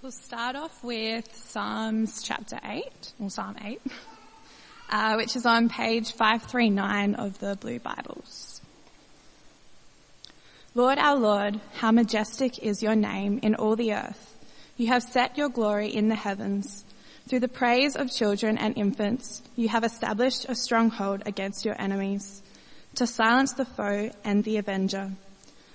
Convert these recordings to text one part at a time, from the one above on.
We'll start off with Psalms chapter 8, or Psalm 8, uh, which is on page 539 of the Blue Bibles. Lord our Lord, how majestic is your name in all the earth. You have set your glory in the heavens. Through the praise of children and infants, you have established a stronghold against your enemies, to silence the foe and the avenger.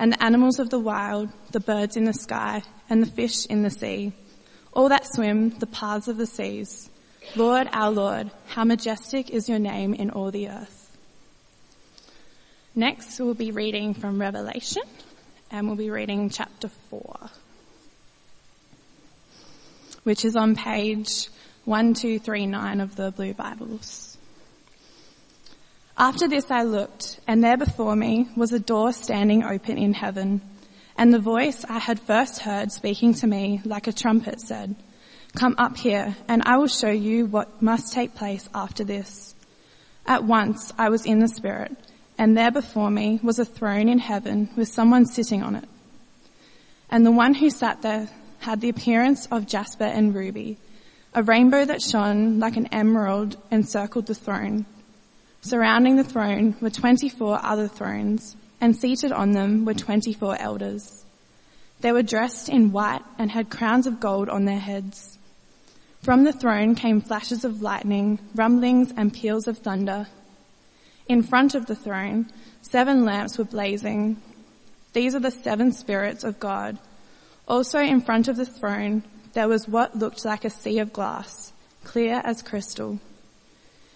and the animals of the wild, the birds in the sky, and the fish in the sea, all that swim the paths of the seas. Lord, our Lord, how majestic is your name in all the earth. Next, we'll be reading from Revelation, and we'll be reading chapter 4, which is on page 1239 of the Blue Bibles. After this I looked, and there before me was a door standing open in heaven. And the voice I had first heard speaking to me like a trumpet said, Come up here, and I will show you what must take place after this. At once I was in the Spirit, and there before me was a throne in heaven with someone sitting on it. And the one who sat there had the appearance of jasper and ruby. A rainbow that shone like an emerald encircled the throne. Surrounding the throne were 24 other thrones, and seated on them were 24 elders. They were dressed in white and had crowns of gold on their heads. From the throne came flashes of lightning, rumblings and peals of thunder. In front of the throne, seven lamps were blazing. These are the seven spirits of God. Also in front of the throne, there was what looked like a sea of glass, clear as crystal.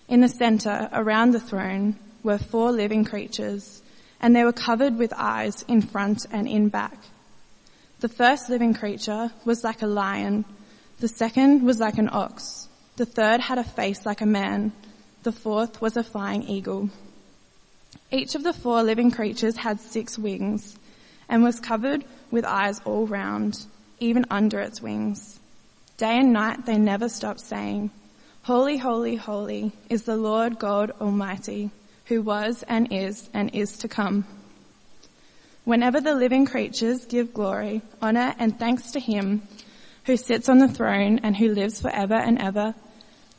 In the center, around the throne, were four living creatures, and they were covered with eyes in front and in back. The first living creature was like a lion, the second was like an ox, the third had a face like a man, the fourth was a flying eagle. Each of the four living creatures had six wings, and was covered with eyes all round, even under its wings. Day and night they never stopped saying, Holy, holy, holy is the Lord God Almighty, who was and is and is to come. Whenever the living creatures give glory, honor and thanks to him who sits on the throne and who lives forever and ever,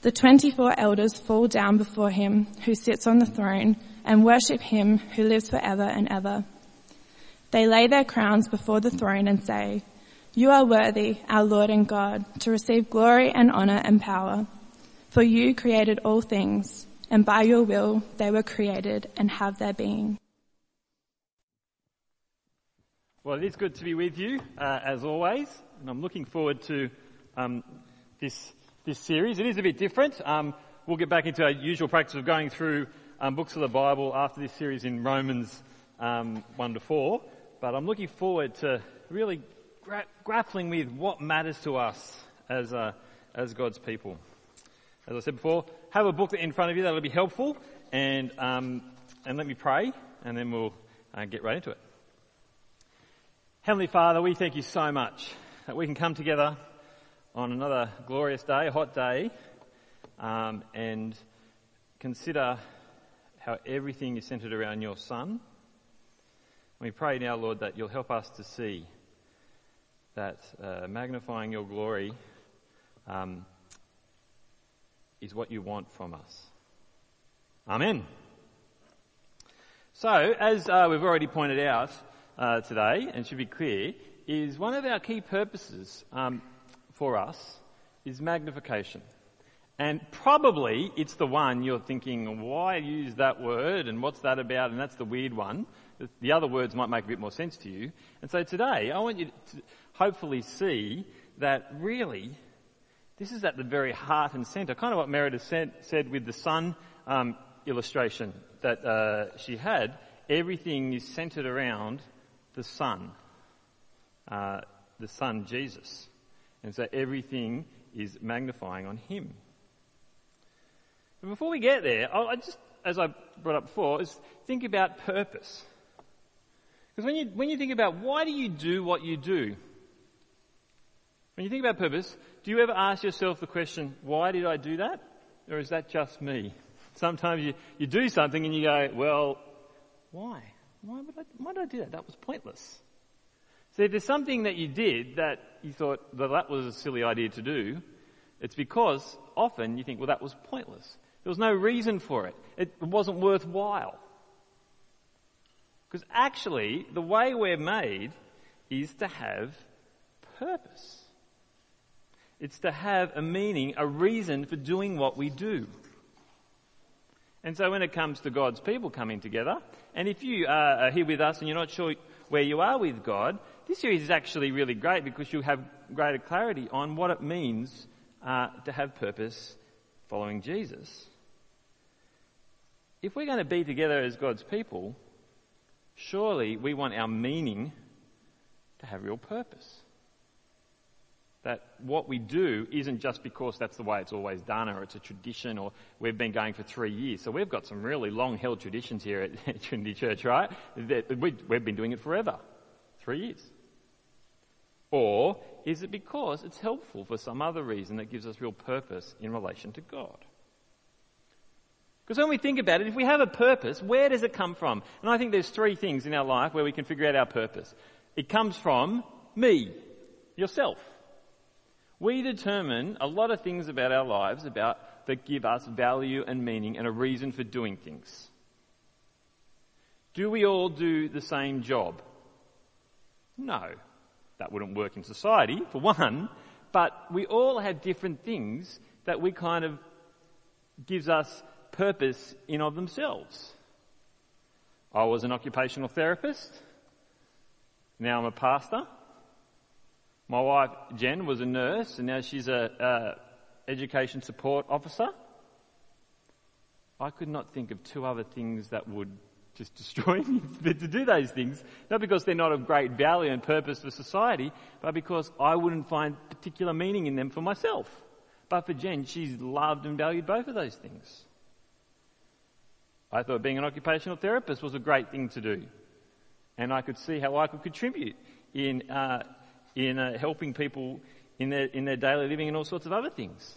the 24 elders fall down before him who sits on the throne and worship him who lives forever and ever. They lay their crowns before the throne and say, you are worthy, our Lord and God, to receive glory and honor and power. For you created all things, and by your will they were created and have their being. Well, it is good to be with you, uh, as always, and I'm looking forward to um, this this series. It is a bit different. Um, we'll get back into our usual practice of going through um, books of the Bible after this series in Romans um, 1 to 4, but I'm looking forward to really gra- grappling with what matters to us as, uh, as God's people. As I said before, have a book in front of you that'll be helpful, and um, and let me pray, and then we'll uh, get right into it. Heavenly Father, we thank you so much that we can come together on another glorious day, a hot day, um, and consider how everything is centered around your Son. We pray now, Lord, that you'll help us to see that uh, magnifying your glory um, is what you want from us. Amen. So, as uh, we've already pointed out uh, today, and should be clear, is one of our key purposes um, for us is magnification. And probably it's the one you're thinking, why use that word and what's that about? And that's the weird one. The other words might make a bit more sense to you. And so today, I want you to hopefully see that really this is at the very heart and centre, kind of what Meredith said, said with the sun um, illustration that uh, she had. Everything is centred around the sun, uh, the sun Jesus, and so everything is magnifying on Him. But before we get there, I just, as I brought up before, is think about purpose. Because when you, when you think about why do you do what you do, when you think about purpose, do you ever ask yourself the question, why did I do that? Or is that just me? Sometimes you, you do something and you go, well, why? Why, would I, why did I do that? That was pointless. See, if there's something that you did that you thought that that was a silly idea to do, it's because often you think, well, that was pointless. There was no reason for it. It wasn't worthwhile. Because actually, the way we're made is to have purpose. It's to have a meaning, a reason for doing what we do. And so when it comes to God's people coming together, and if you are here with us and you're not sure where you are with God, this series is actually really great because you'll have greater clarity on what it means uh, to have purpose following Jesus. If we're going to be together as God's people, surely we want our meaning to have real purpose. That what we do isn't just because that's the way it's always done or it's a tradition or we've been going for three years. So we've got some really long held traditions here at Trinity Church, right? We've been doing it forever. Three years. Or is it because it's helpful for some other reason that gives us real purpose in relation to God? Because when we think about it, if we have a purpose, where does it come from? And I think there's three things in our life where we can figure out our purpose. It comes from me, yourself. We determine a lot of things about our lives about that give us value and meaning and a reason for doing things. Do we all do the same job? No. That wouldn't work in society, for one, but we all have different things that we kind of gives us purpose in of themselves. I was an occupational therapist. Now I'm a pastor. My wife Jen was a nurse and now she's a, a education support officer. I could not think of two other things that would just destroy me to do those things, not because they're not of great value and purpose for society, but because I wouldn't find particular meaning in them for myself. But for Jen, she's loved and valued both of those things. I thought being an occupational therapist was a great thing to do. And I could see how I could contribute in, uh, in uh, helping people in their, in their daily living and all sorts of other things.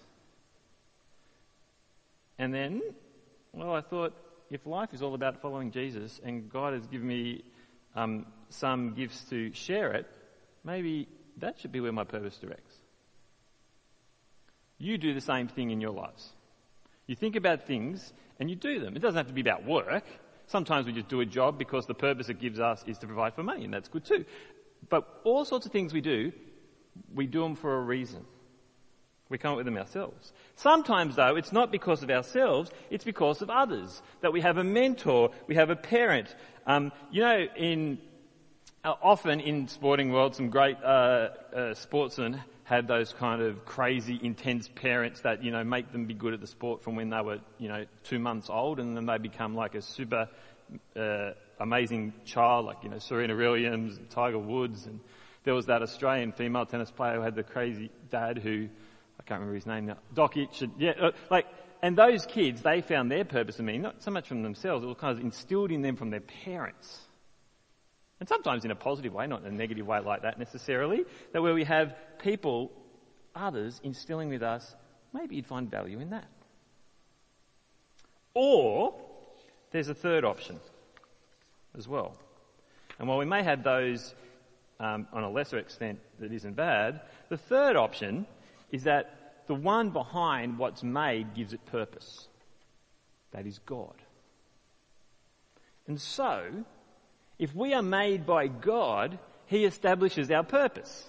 And then, well, I thought if life is all about following Jesus and God has given me um, some gifts to share it, maybe that should be where my purpose directs. You do the same thing in your lives. You think about things and you do them. It doesn't have to be about work. Sometimes we just do a job because the purpose it gives us is to provide for money, and that's good too. But all sorts of things we do, we do them for a reason. We come up with them ourselves. Sometimes though, it's not because of ourselves, it's because of others. That we have a mentor, we have a parent. Um, you know, in, uh, often in sporting world, some great, uh, uh, sportsmen had those kind of crazy, intense parents that, you know, make them be good at the sport from when they were, you know, two months old and then they become like a super, uh, amazing child like, you know, Serena Williams and Tiger Woods and there was that Australian female tennis player who had the crazy dad who, I can't remember his name now, Dokic, and, yeah, uh, like, and those kids, they found their purpose in meaning, not so much from themselves, it was kind of instilled in them from their parents. And sometimes in a positive way, not in a negative way like that necessarily, that where we have people, others, instilling with us, maybe you'd find value in that. Or, there's a third option as well. And while we may have those um, on a lesser extent that isn't bad, the third option is that the one behind what's made gives it purpose. That is God. And so, if we are made by God, He establishes our purpose.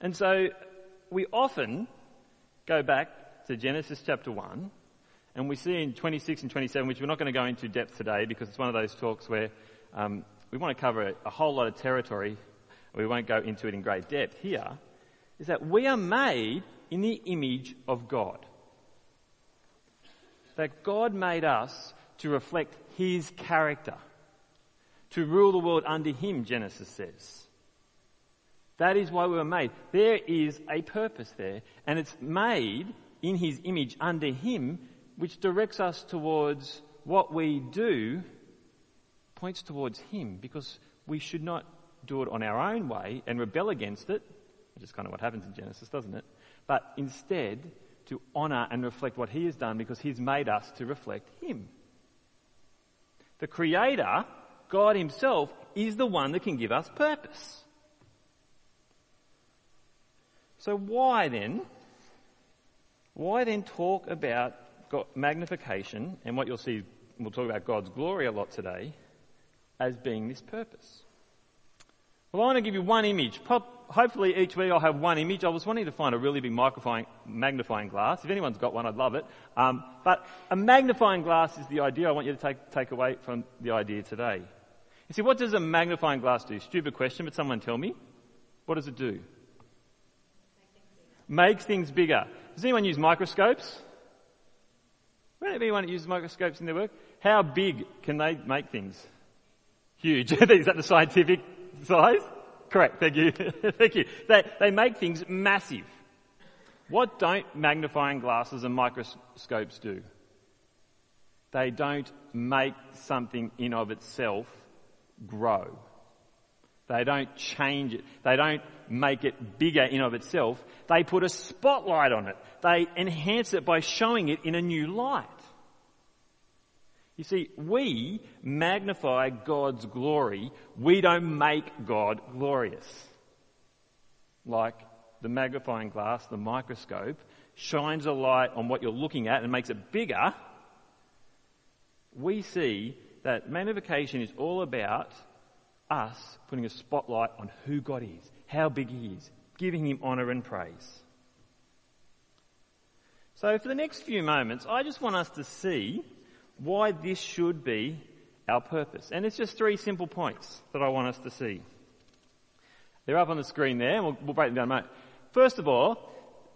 And so we often go back to Genesis chapter 1 and we see in 26 and 27, which we're not going to go into depth today because it's one of those talks where um, we want to cover a, whole lot of territory. We won't go into it in great depth here. Is that we are made in the image of God. That God made us to reflect His character to rule the world under him, Genesis says. That is why we were made. There is a purpose there, and it's made in his image under him which directs us towards what we do, points towards Him because we should not do it on our own way and rebel against it, which is kind of what happens in Genesis, doesn't it? But instead, to honour and reflect what He has done because He's made us to reflect Him. The Creator, God Himself, is the one that can give us purpose. So why then, why then talk about magnification and what you'll see, we'll talk about God's glory a lot today, as being this purpose? Well, I want to give you one image. Hopefully each week I'll have one image. I was wanting to find a really big magnifying, magnifying glass. If anyone's got one, I'd love it. Um, but a magnifying glass is the idea I want you to take, take away from the idea today. You see, what does a magnifying glass do? Stupid question, but someone tell me. What does it do? Makes things bigger. Does anyone use microscopes? Anyone use microscopes in their work? How big can they make things? Huge. Is that the scientific size? Correct. Thank you. Thank you. They, they make things massive. What don't magnifying glasses and microscopes do? They don't make something in of itself grow. They don't change it. They don't make it bigger in of itself. They put a spotlight on it. They enhance it by showing it in a new light. You see, we magnify God's glory. We don't make God glorious. Like the magnifying glass, the microscope, shines a light on what you're looking at and makes it bigger. We see that magnification is all about us putting a spotlight on who God is, how big He is, giving Him honour and praise. So for the next few moments, I just want us to see why this should be our purpose. And it's just three simple points that I want us to see. They're up on the screen there, we'll, we'll break them down a moment. First of all,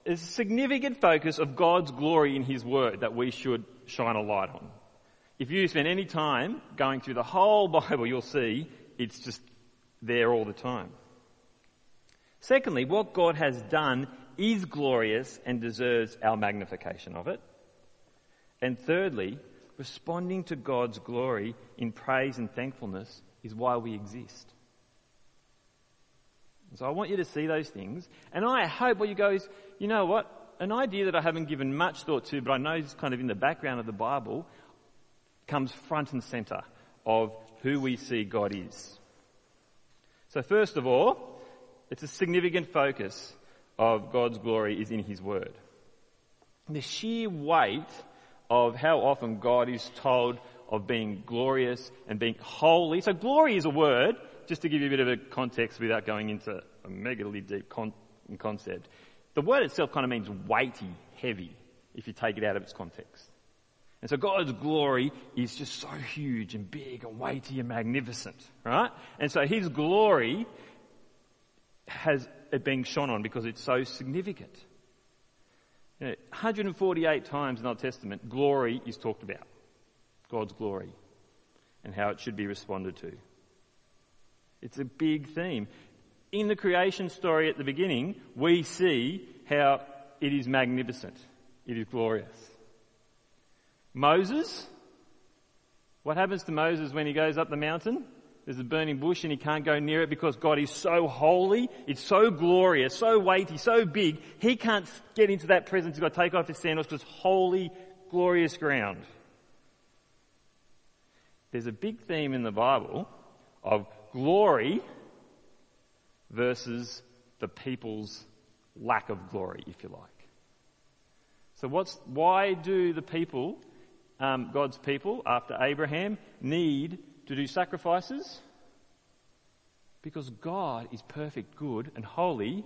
there's a significant focus of God's glory in His Word that we should shine a light on. If you spend any time going through the whole Bible, you'll see it's just there all the time. Secondly, what God has done is glorious and deserves our magnification of it. And thirdly, responding to God's glory in praise and thankfulness is why we exist. So I want you to see those things. And I hope what you go is, you know what? An idea that I haven't given much thought to, but I know is kind of in the background of the Bible, comes front and center of who we see God is. So first of all, it's a significant focus of God's glory is in His Word. The sheer weight of how often God is told of being glorious and being holy. So glory is a word, just to give you a bit of a context without going into a megally deep con- concept. The word itself kind of means weighty, heavy, if you take it out of its context. And so God's glory is just so huge and big and weighty and magnificent, right? And so His glory has it being shone on because it's so significant. You know, 148 times in the Old Testament, glory is talked about. God's glory and how it should be responded to. It's a big theme. In the creation story at the beginning, we see how it is magnificent. It is glorious. Moses, what happens to Moses when he goes up the mountain? There's a burning bush and he can't go near it because God is so holy, it's so glorious, so weighty, so big, he can't get into that presence. He's got to take off his sandals because holy, glorious ground. There's a big theme in the Bible of glory versus the people's lack of glory, if you like. So what's, why do the people, um, God's people, after Abraham, need to do sacrifices? Because God is perfect, good, and holy,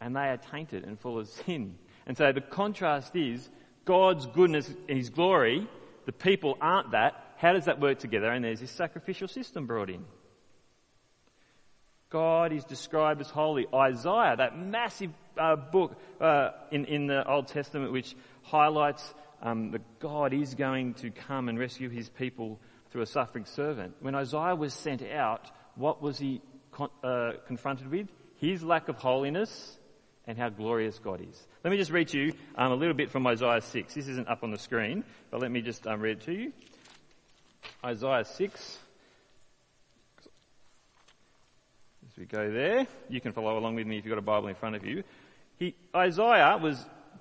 and they are tainted and full of sin. And so the contrast is God's goodness and His glory, the people aren't that. How does that work together? And there's this sacrificial system brought in. God is described as holy. Isaiah, that massive uh, book uh, in, in the Old Testament which highlights um, that God is going to come and rescue his people through a suffering servant. When Isaiah was sent out, what was he con- uh, confronted with? His lack of holiness and how glorious God is. Let me just read to you um, a little bit from Isaiah 6. This isn't up on the screen, but let me just um, read it to you. Isaiah 6. As we go there, you can follow along with me if you've got a Bible in front of you. He, Isaiah was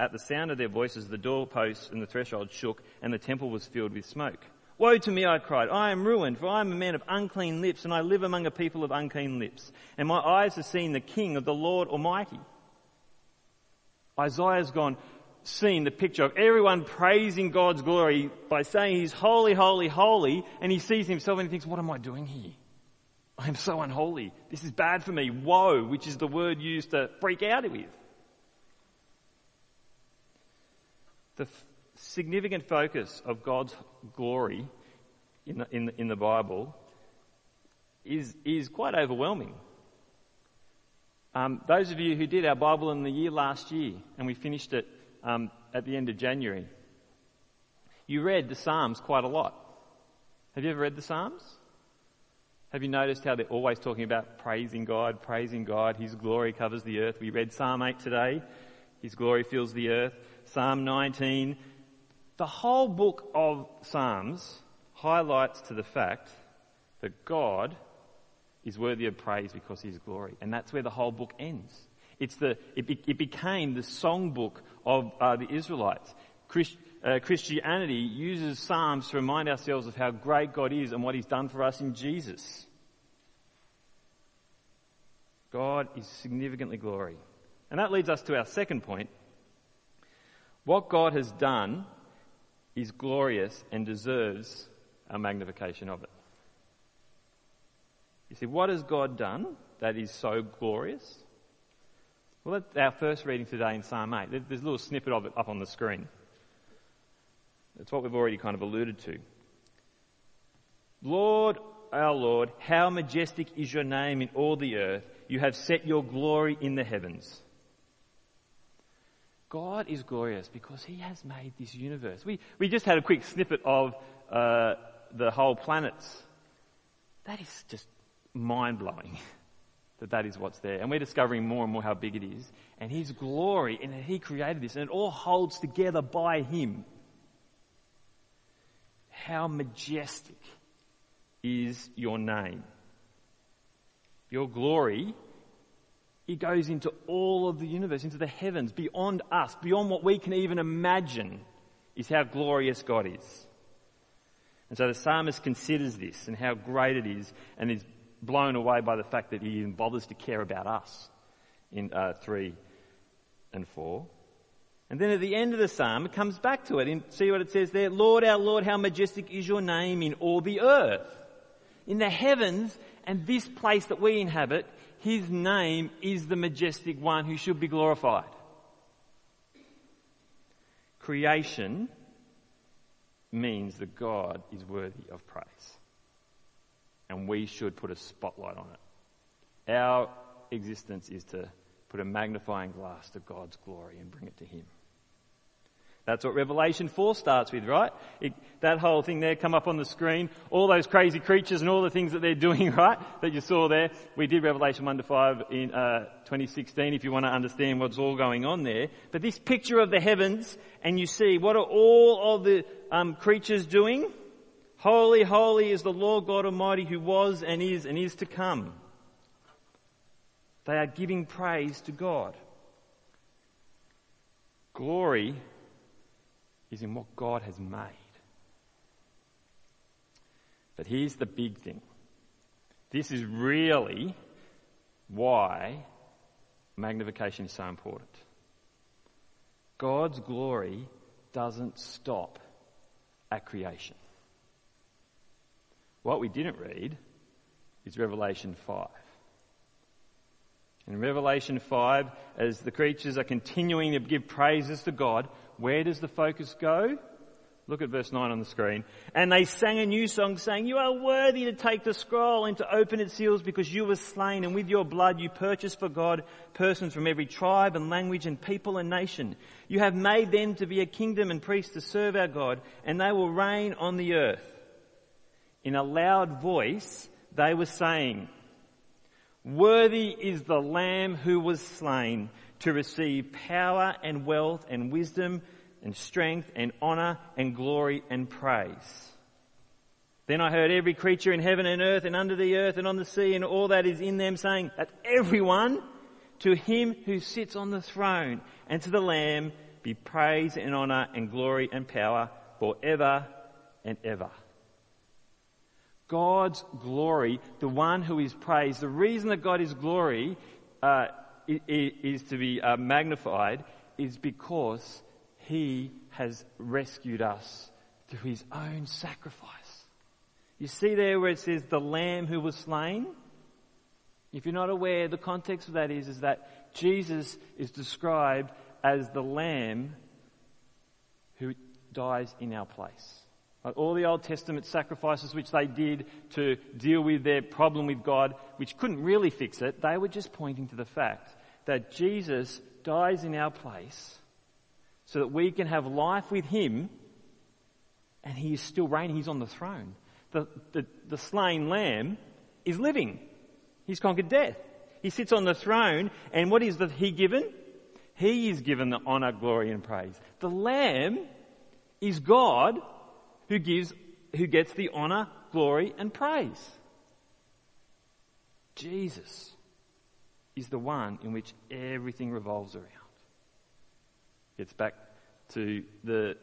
At the sound of their voices, the doorposts and the threshold shook, and the temple was filled with smoke. Woe to me, I cried. I am ruined, for I am a man of unclean lips, and I live among a people of unclean lips. And my eyes have seen the King of the Lord Almighty. Isaiah's gone, seen the picture of everyone praising God's glory by saying he's holy, holy, holy, and he sees himself and he thinks, what am I doing here? I am so unholy. This is bad for me. Woe, which is the word used to freak out with. The f- significant focus of God's glory in the, in the, in the Bible is, is quite overwhelming. Um, those of you who did our Bible in the year last year, and we finished it um, at the end of January, you read the Psalms quite a lot. Have you ever read the Psalms? Have you noticed how they're always talking about praising God, praising God, His glory covers the earth? We read Psalm 8 today. His glory fills the earth. Psalm 19. The whole book of Psalms highlights to the fact that God is worthy of praise because his glory. And that's where the whole book ends. It's the, it, be, it became the songbook of uh, the Israelites. Christ, uh, Christianity uses Psalms to remind ourselves of how great God is and what he's done for us in Jesus. God is significantly glory. And that leads us to our second point. What God has done is glorious and deserves a magnification of it. You see, what has God done that is so glorious? Well, that's our first reading today in Psalm 8. There's a little snippet of it up on the screen. That's what we've already kind of alluded to. Lord, our Lord, how majestic is your name in all the earth. You have set your glory in the heavens. God is glorious because He has made this universe. We, we just had a quick snippet of uh, the whole planets. That is just mind blowing that that is what's there. And we're discovering more and more how big it is. And His glory, and He created this, and it all holds together by Him. How majestic is your name. Your glory, it goes into all of the universe, into the heavens, beyond us, beyond what we can even imagine, is how glorious God is. And so the psalmist considers this and how great it is and is blown away by the fact that he even bothers to care about us in uh, 3 and 4. And then at the end of the psalm, it comes back to it. And see what it says there? Lord, our Lord, how majestic is your name in all the earth. In the heavens and this place that we inhabit, his name is the majestic one who should be glorified. Creation means that God is worthy of praise. And we should put a spotlight on it. Our existence is to put a magnifying glass to God's glory and bring it to Him. That's what Revelation 4 starts with, right? It, that whole thing there come up on the screen. All those crazy creatures and all the things that they're doing, right? That you saw there. We did Revelation 1 to 5 in uh, 2016 if you want to understand what's all going on there. But this picture of the heavens and you see what are all of the um, creatures doing? Holy, holy is the Lord God Almighty who was and is and is to come. They are giving praise to God. Glory is in what God has made. But here's the big thing. This is really why magnification is so important. God's glory doesn't stop at creation. What we didn't read is Revelation 5. In Revelation 5, as the creatures are continuing to give praises to God, where does the focus go? Look at verse 9 on the screen. And they sang a new song saying, You are worthy to take the scroll and to open its seals because you were slain and with your blood you purchased for God persons from every tribe and language and people and nation. You have made them to be a kingdom and priests to serve our God and they will reign on the earth. In a loud voice, they were saying, Worthy is the Lamb who was slain to receive power and wealth and wisdom and strength and honor and glory and praise. Then I heard every creature in heaven and earth and under the earth and on the sea and all that is in them saying that everyone to him who sits on the throne and to the Lamb be praise and honor and glory and power forever and ever. God's glory, the one who is praised, the reason that God is glory uh, is to be uh, magnified is because he has rescued us through his own sacrifice. You see there where it says the lamb who was slain? If you're not aware, the context of that is, is that Jesus is described as the lamb who dies in our place. Like all the Old Testament sacrifices which they did to deal with their problem with God, which couldn't really fix it, they were just pointing to the fact that Jesus dies in our place so that we can have life with Him and He is still reigning. He's on the throne. The, the, the slain lamb is living. He's conquered death. He sits on the throne and what is He given? He is given the honor, glory and praise. The lamb is God who gives, who gets the honor, glory and praise. Jesus is the one in which everything revolves around. It's back to the,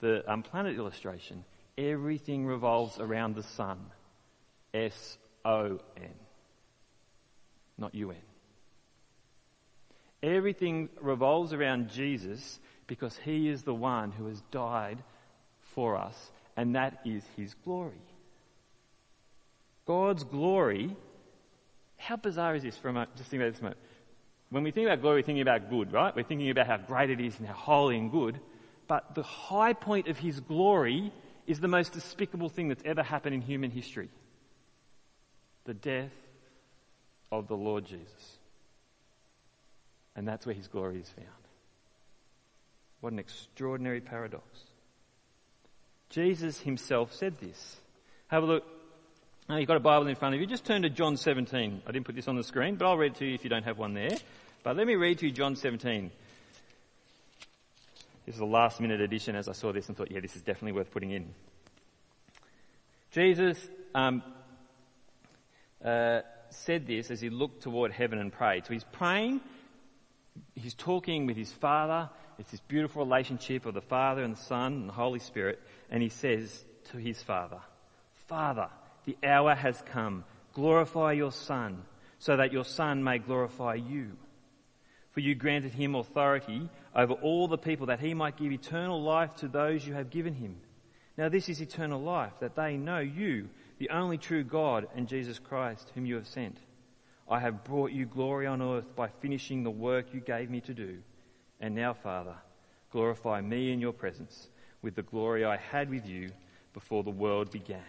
the um, planet illustration. Everything revolves around the Son. S-O-N. Not U-N. Everything revolves around Jesus because he is the one who has died for us, and that is his glory. God's glory how bizarre is this for a moment? Just think about this moment. When we think about glory, we're thinking about good, right? We're thinking about how great it is and how holy and good. But the high point of his glory is the most despicable thing that's ever happened in human history. The death of the Lord Jesus. And that's where his glory is found. What an extraordinary paradox. Jesus himself said this. Have a look now you've got a Bible in front of you. Just turn to John 17. I didn't put this on the screen, but I'll read to you if you don't have one there. But let me read to you John 17. This is a last minute edition as I saw this and thought, yeah, this is definitely worth putting in. Jesus um, uh, said this as he looked toward heaven and prayed. So he's praying, he's talking with his Father. It's this beautiful relationship of the Father and the Son and the Holy Spirit. And he says to his Father, Father, the hour has come. Glorify your Son, so that your Son may glorify you. For you granted him authority over all the people that he might give eternal life to those you have given him. Now this is eternal life, that they know you, the only true God, and Jesus Christ, whom you have sent. I have brought you glory on earth by finishing the work you gave me to do. And now, Father, glorify me in your presence with the glory I had with you before the world began.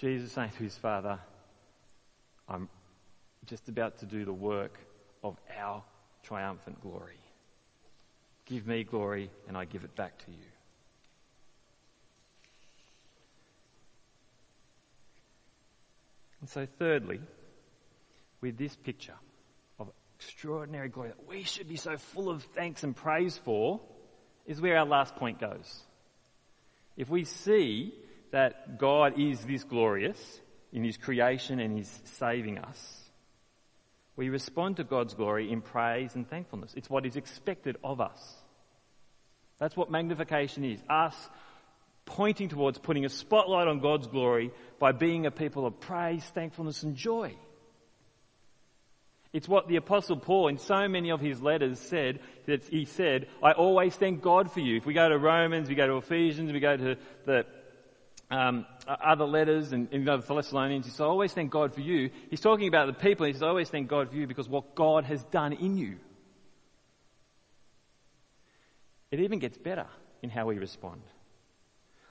Jesus saying to his Father, I'm just about to do the work of our triumphant glory. Give me glory and I give it back to you. And so thirdly, with this picture of extraordinary glory that we should be so full of thanks and praise for, is where our last point goes. If we see that God is this glorious in His creation and His saving us, we respond to God's glory in praise and thankfulness. It's what is expected of us. That's what magnification is. Us pointing towards putting a spotlight on God's glory by being a people of praise, thankfulness and joy. It's what the apostle Paul in so many of his letters said that he said, I always thank God for you. If we go to Romans, we go to Ephesians, we go to the um, other letters and, and you know, the Thessalonians, he says, I always thank God for you. He's talking about the people. He says, I always thank God for you because what God has done in you. It even gets better. in how we respond.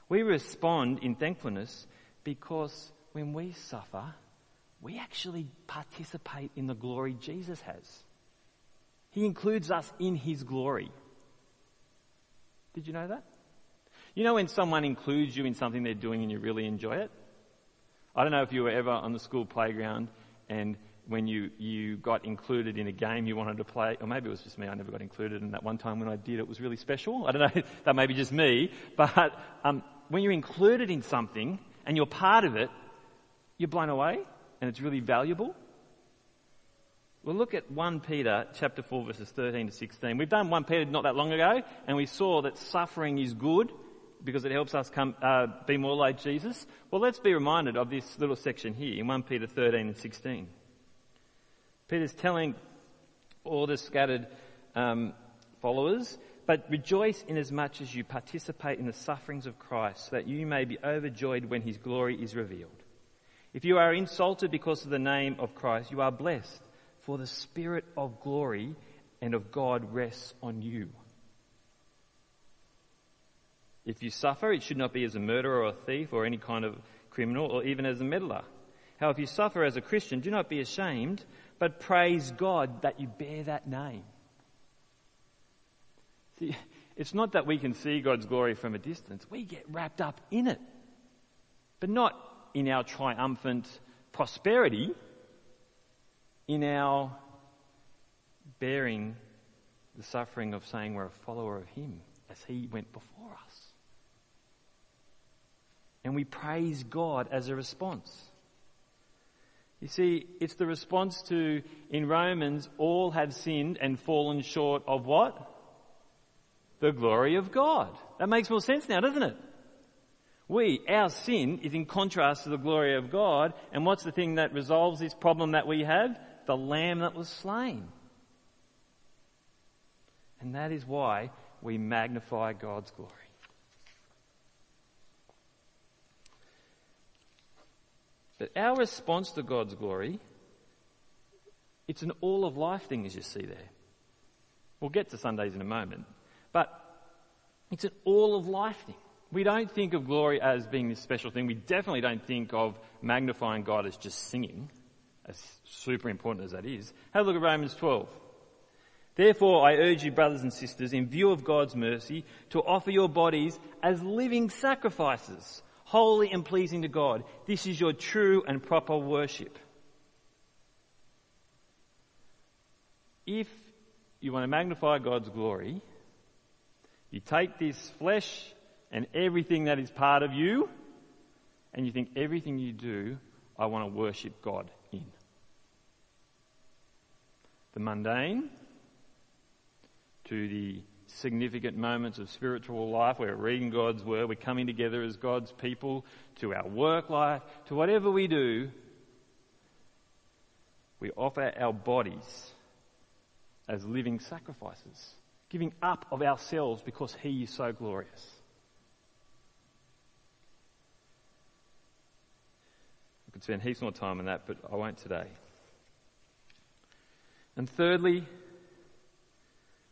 We respond in thankfulness because when we suffer, we actually participate in the glory Jesus has. He includes us in His glory. Did you know that? You know when someone includes you in something they're doing and you really enjoy it? I don't know if you were ever on the school playground and when you, you got included in a game you wanted to play, or maybe it was just me, I never got included, and that one time when I did it was really special. I don't know, that may be just me, but um, when you're included in something and you're part of it, you're blown away and it's really valuable. Well, look at 1 Peter chapter 4 verses 13 to 16. We've done 1 Peter not that long ago and we saw that suffering is good because it helps us come, uh, be more like Jesus. Well, let's be reminded of this little section here in 1 Peter 13 and 16. Peter's telling all the scattered um, followers, but rejoice inasmuch as you participate in the sufferings of Christ, so that you may be overjoyed when his glory is revealed. If you are insulted because of the name of Christ, you are blessed, for the Spirit of glory and of God rests on you. If you suffer, it should not be as a murderer or a thief or any kind of criminal or even as a meddler. How if you suffer as a Christian, do not be ashamed, but praise God that you bear that name. See, it's not that we can see God's glory from a distance. We get wrapped up in it. But not in our triumphant prosperity, in our bearing the suffering of saying we're a follower of Him as He went before us. And we praise God as a response. You see, it's the response to, in Romans, all have sinned and fallen short of what? The glory of God. That makes more sense now, doesn't it? We, our sin is in contrast to the glory of God, and what's the thing that resolves this problem that we have? The lamb that was slain. And that is why we magnify God's glory. But our response to God's glory, it's an all of life thing as you see there. We'll get to Sundays in a moment. But it's an all of life thing. We don't think of glory as being this special thing. We definitely don't think of magnifying God as just singing, as super important as that is. Have a look at Romans 12. Therefore, I urge you, brothers and sisters, in view of God's mercy, to offer your bodies as living sacrifices, holy and pleasing to God. This is your true and proper worship. If you want to magnify God's glory, you take this flesh and everything that is part of you, and you think everything you do, I want to worship God in. The mundane to the significant moments of spiritual life. We're reading God's Word. We're coming together as God's people to our work life, to whatever we do. We offer our bodies as living sacrifices, giving up of ourselves because He is so glorious. I could spend heaps more time on that, but I won't today. And thirdly,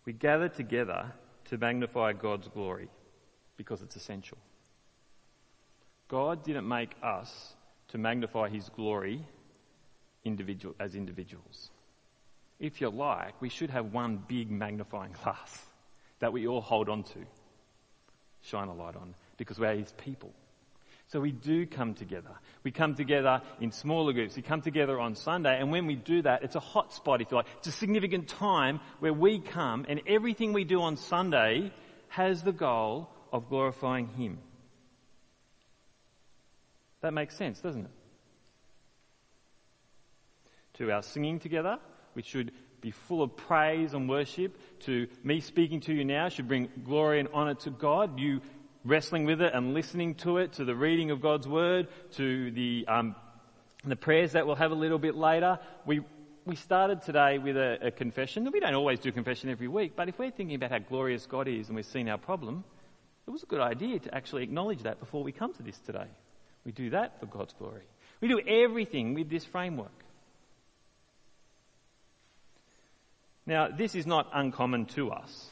we gather together to magnify God's glory because it's essential. God didn't make us to magnify His glory individual, as individuals. If you like, we should have one big magnifying glass that we all hold on to, shine a light on, because we're His people. So we do come together. We come together in smaller groups. We come together on Sunday, and when we do that, it's a hot spot, if you like. It's a significant time where we come, and everything we do on Sunday has the goal of glorifying Him. That makes sense, doesn't it? To our singing together, which should be full of praise and worship, to me speaking to you now should bring glory and honour to God. You wrestling with it and listening to it, to the reading of God's Word, to the, um, the prayers that we'll have a little bit later. We, we started today with a, a confession. We don't always do confession every week, but if we're thinking about how glorious God is and we've seen our problem, it was a good idea to actually acknowledge that before we come to this today. We do that for God's glory. We do everything with this framework. Now, this is not uncommon to us.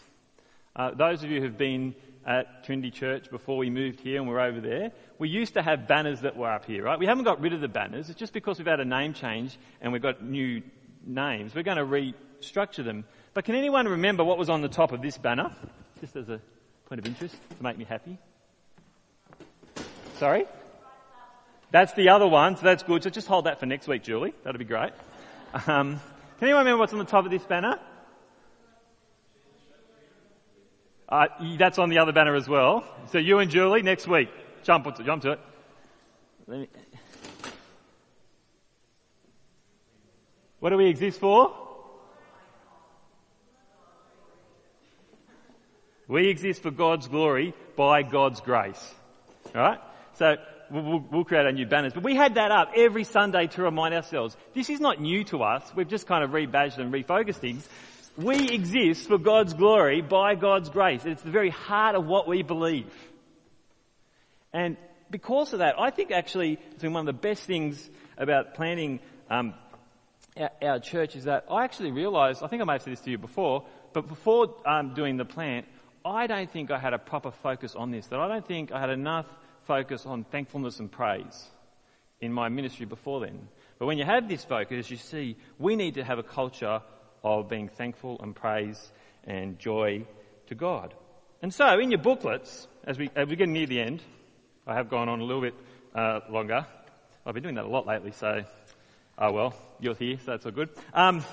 Uh, those of you who've been at Trinity Church before we moved here and we're over there, we used to have banners that were up here, right? We haven't got rid of the banners. It's just because we've had a name change and we've got new names. We're going to restructure them. But can anyone remember what was on the top of this banner? Just as a point of interest to make me happy. Sorry? That's the other one, so that's good. So just hold that for next week, Julie. That'll be great. Um, can anyone remember what's on the top of this banner? Uh, that's on the other banner as well. So you and Julie next week. Jump, to, jump to it. Me... What do we exist for? We exist for God's glory by God's grace. Alright? So we'll, we'll, create our new banners. But we had that up every Sunday to remind ourselves. This is not new to us. We've just kind of rebadged and refocused things. We exist for God's glory by God's grace. It's the very heart of what we believe. And because of that, I think actually it's been one of the best things about planning um, our, our, church is that I actually realised, I think I may have said this to you before, but before um, doing the plant, I don't think I had a proper focus on this. That I don't think I had enough focus on thankfulness and praise in my ministry before then. But when you have this focus, you see we need to have a culture of being thankful and praise and joy to God. And so in your booklets, as we, as we get near the end, I have gone on a little bit uh, longer. I've been doing that a lot lately, so, oh well, you're here, so that's all good. Um,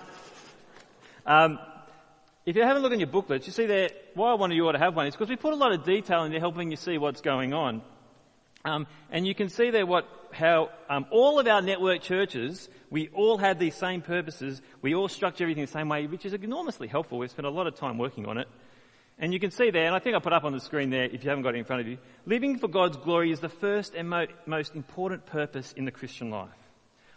um, if you have a look in your booklets, you see there, why I wanted you all to have one is because we put a lot of detail into helping you see what's going on. Um, and you can see there what, how um, all of our network churches, we all had these same purposes. We all structure everything the same way, which is enormously helpful. We've spent a lot of time working on it. And you can see there, and I think I put up on the screen there if you haven't got it in front of you, living for God's glory is the first and mo- most important purpose in the Christian life.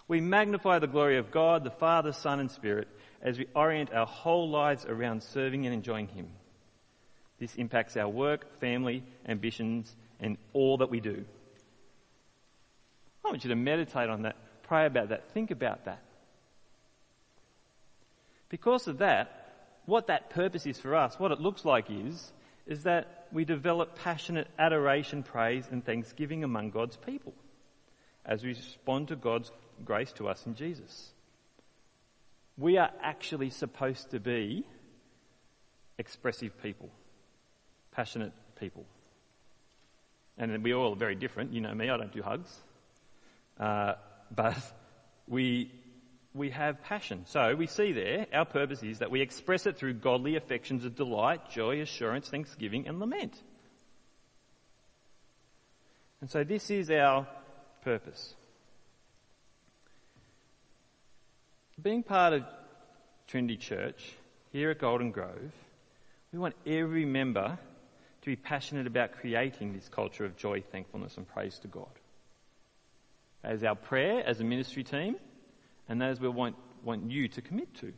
We magnify the glory of God, the Father, Son and Spirit as we orient our whole lives around serving and enjoying Him. This impacts our work, family, ambitions, and all that we do. I want you to meditate on that, pray about that, think about that. Because of that, what that purpose is for us, what it looks like is, is that we develop passionate adoration, praise, and thanksgiving among God's people as we respond to God's grace to us in Jesus. We are actually supposed to be expressive people, passionate people. And we all very different. You know me, I don't do hugs. Uh, but we, we have passion. So we see there, our purpose is that we express it through godly affections of delight, joy, assurance, thanksgiving, and lament. And so this is our purpose. Being part of Trinity Church here at Golden Grove, we want every member to be passionate about creating this culture of joy, thankfulness, and praise to God as our prayer as a ministry team, and that is we want, want you to commit to.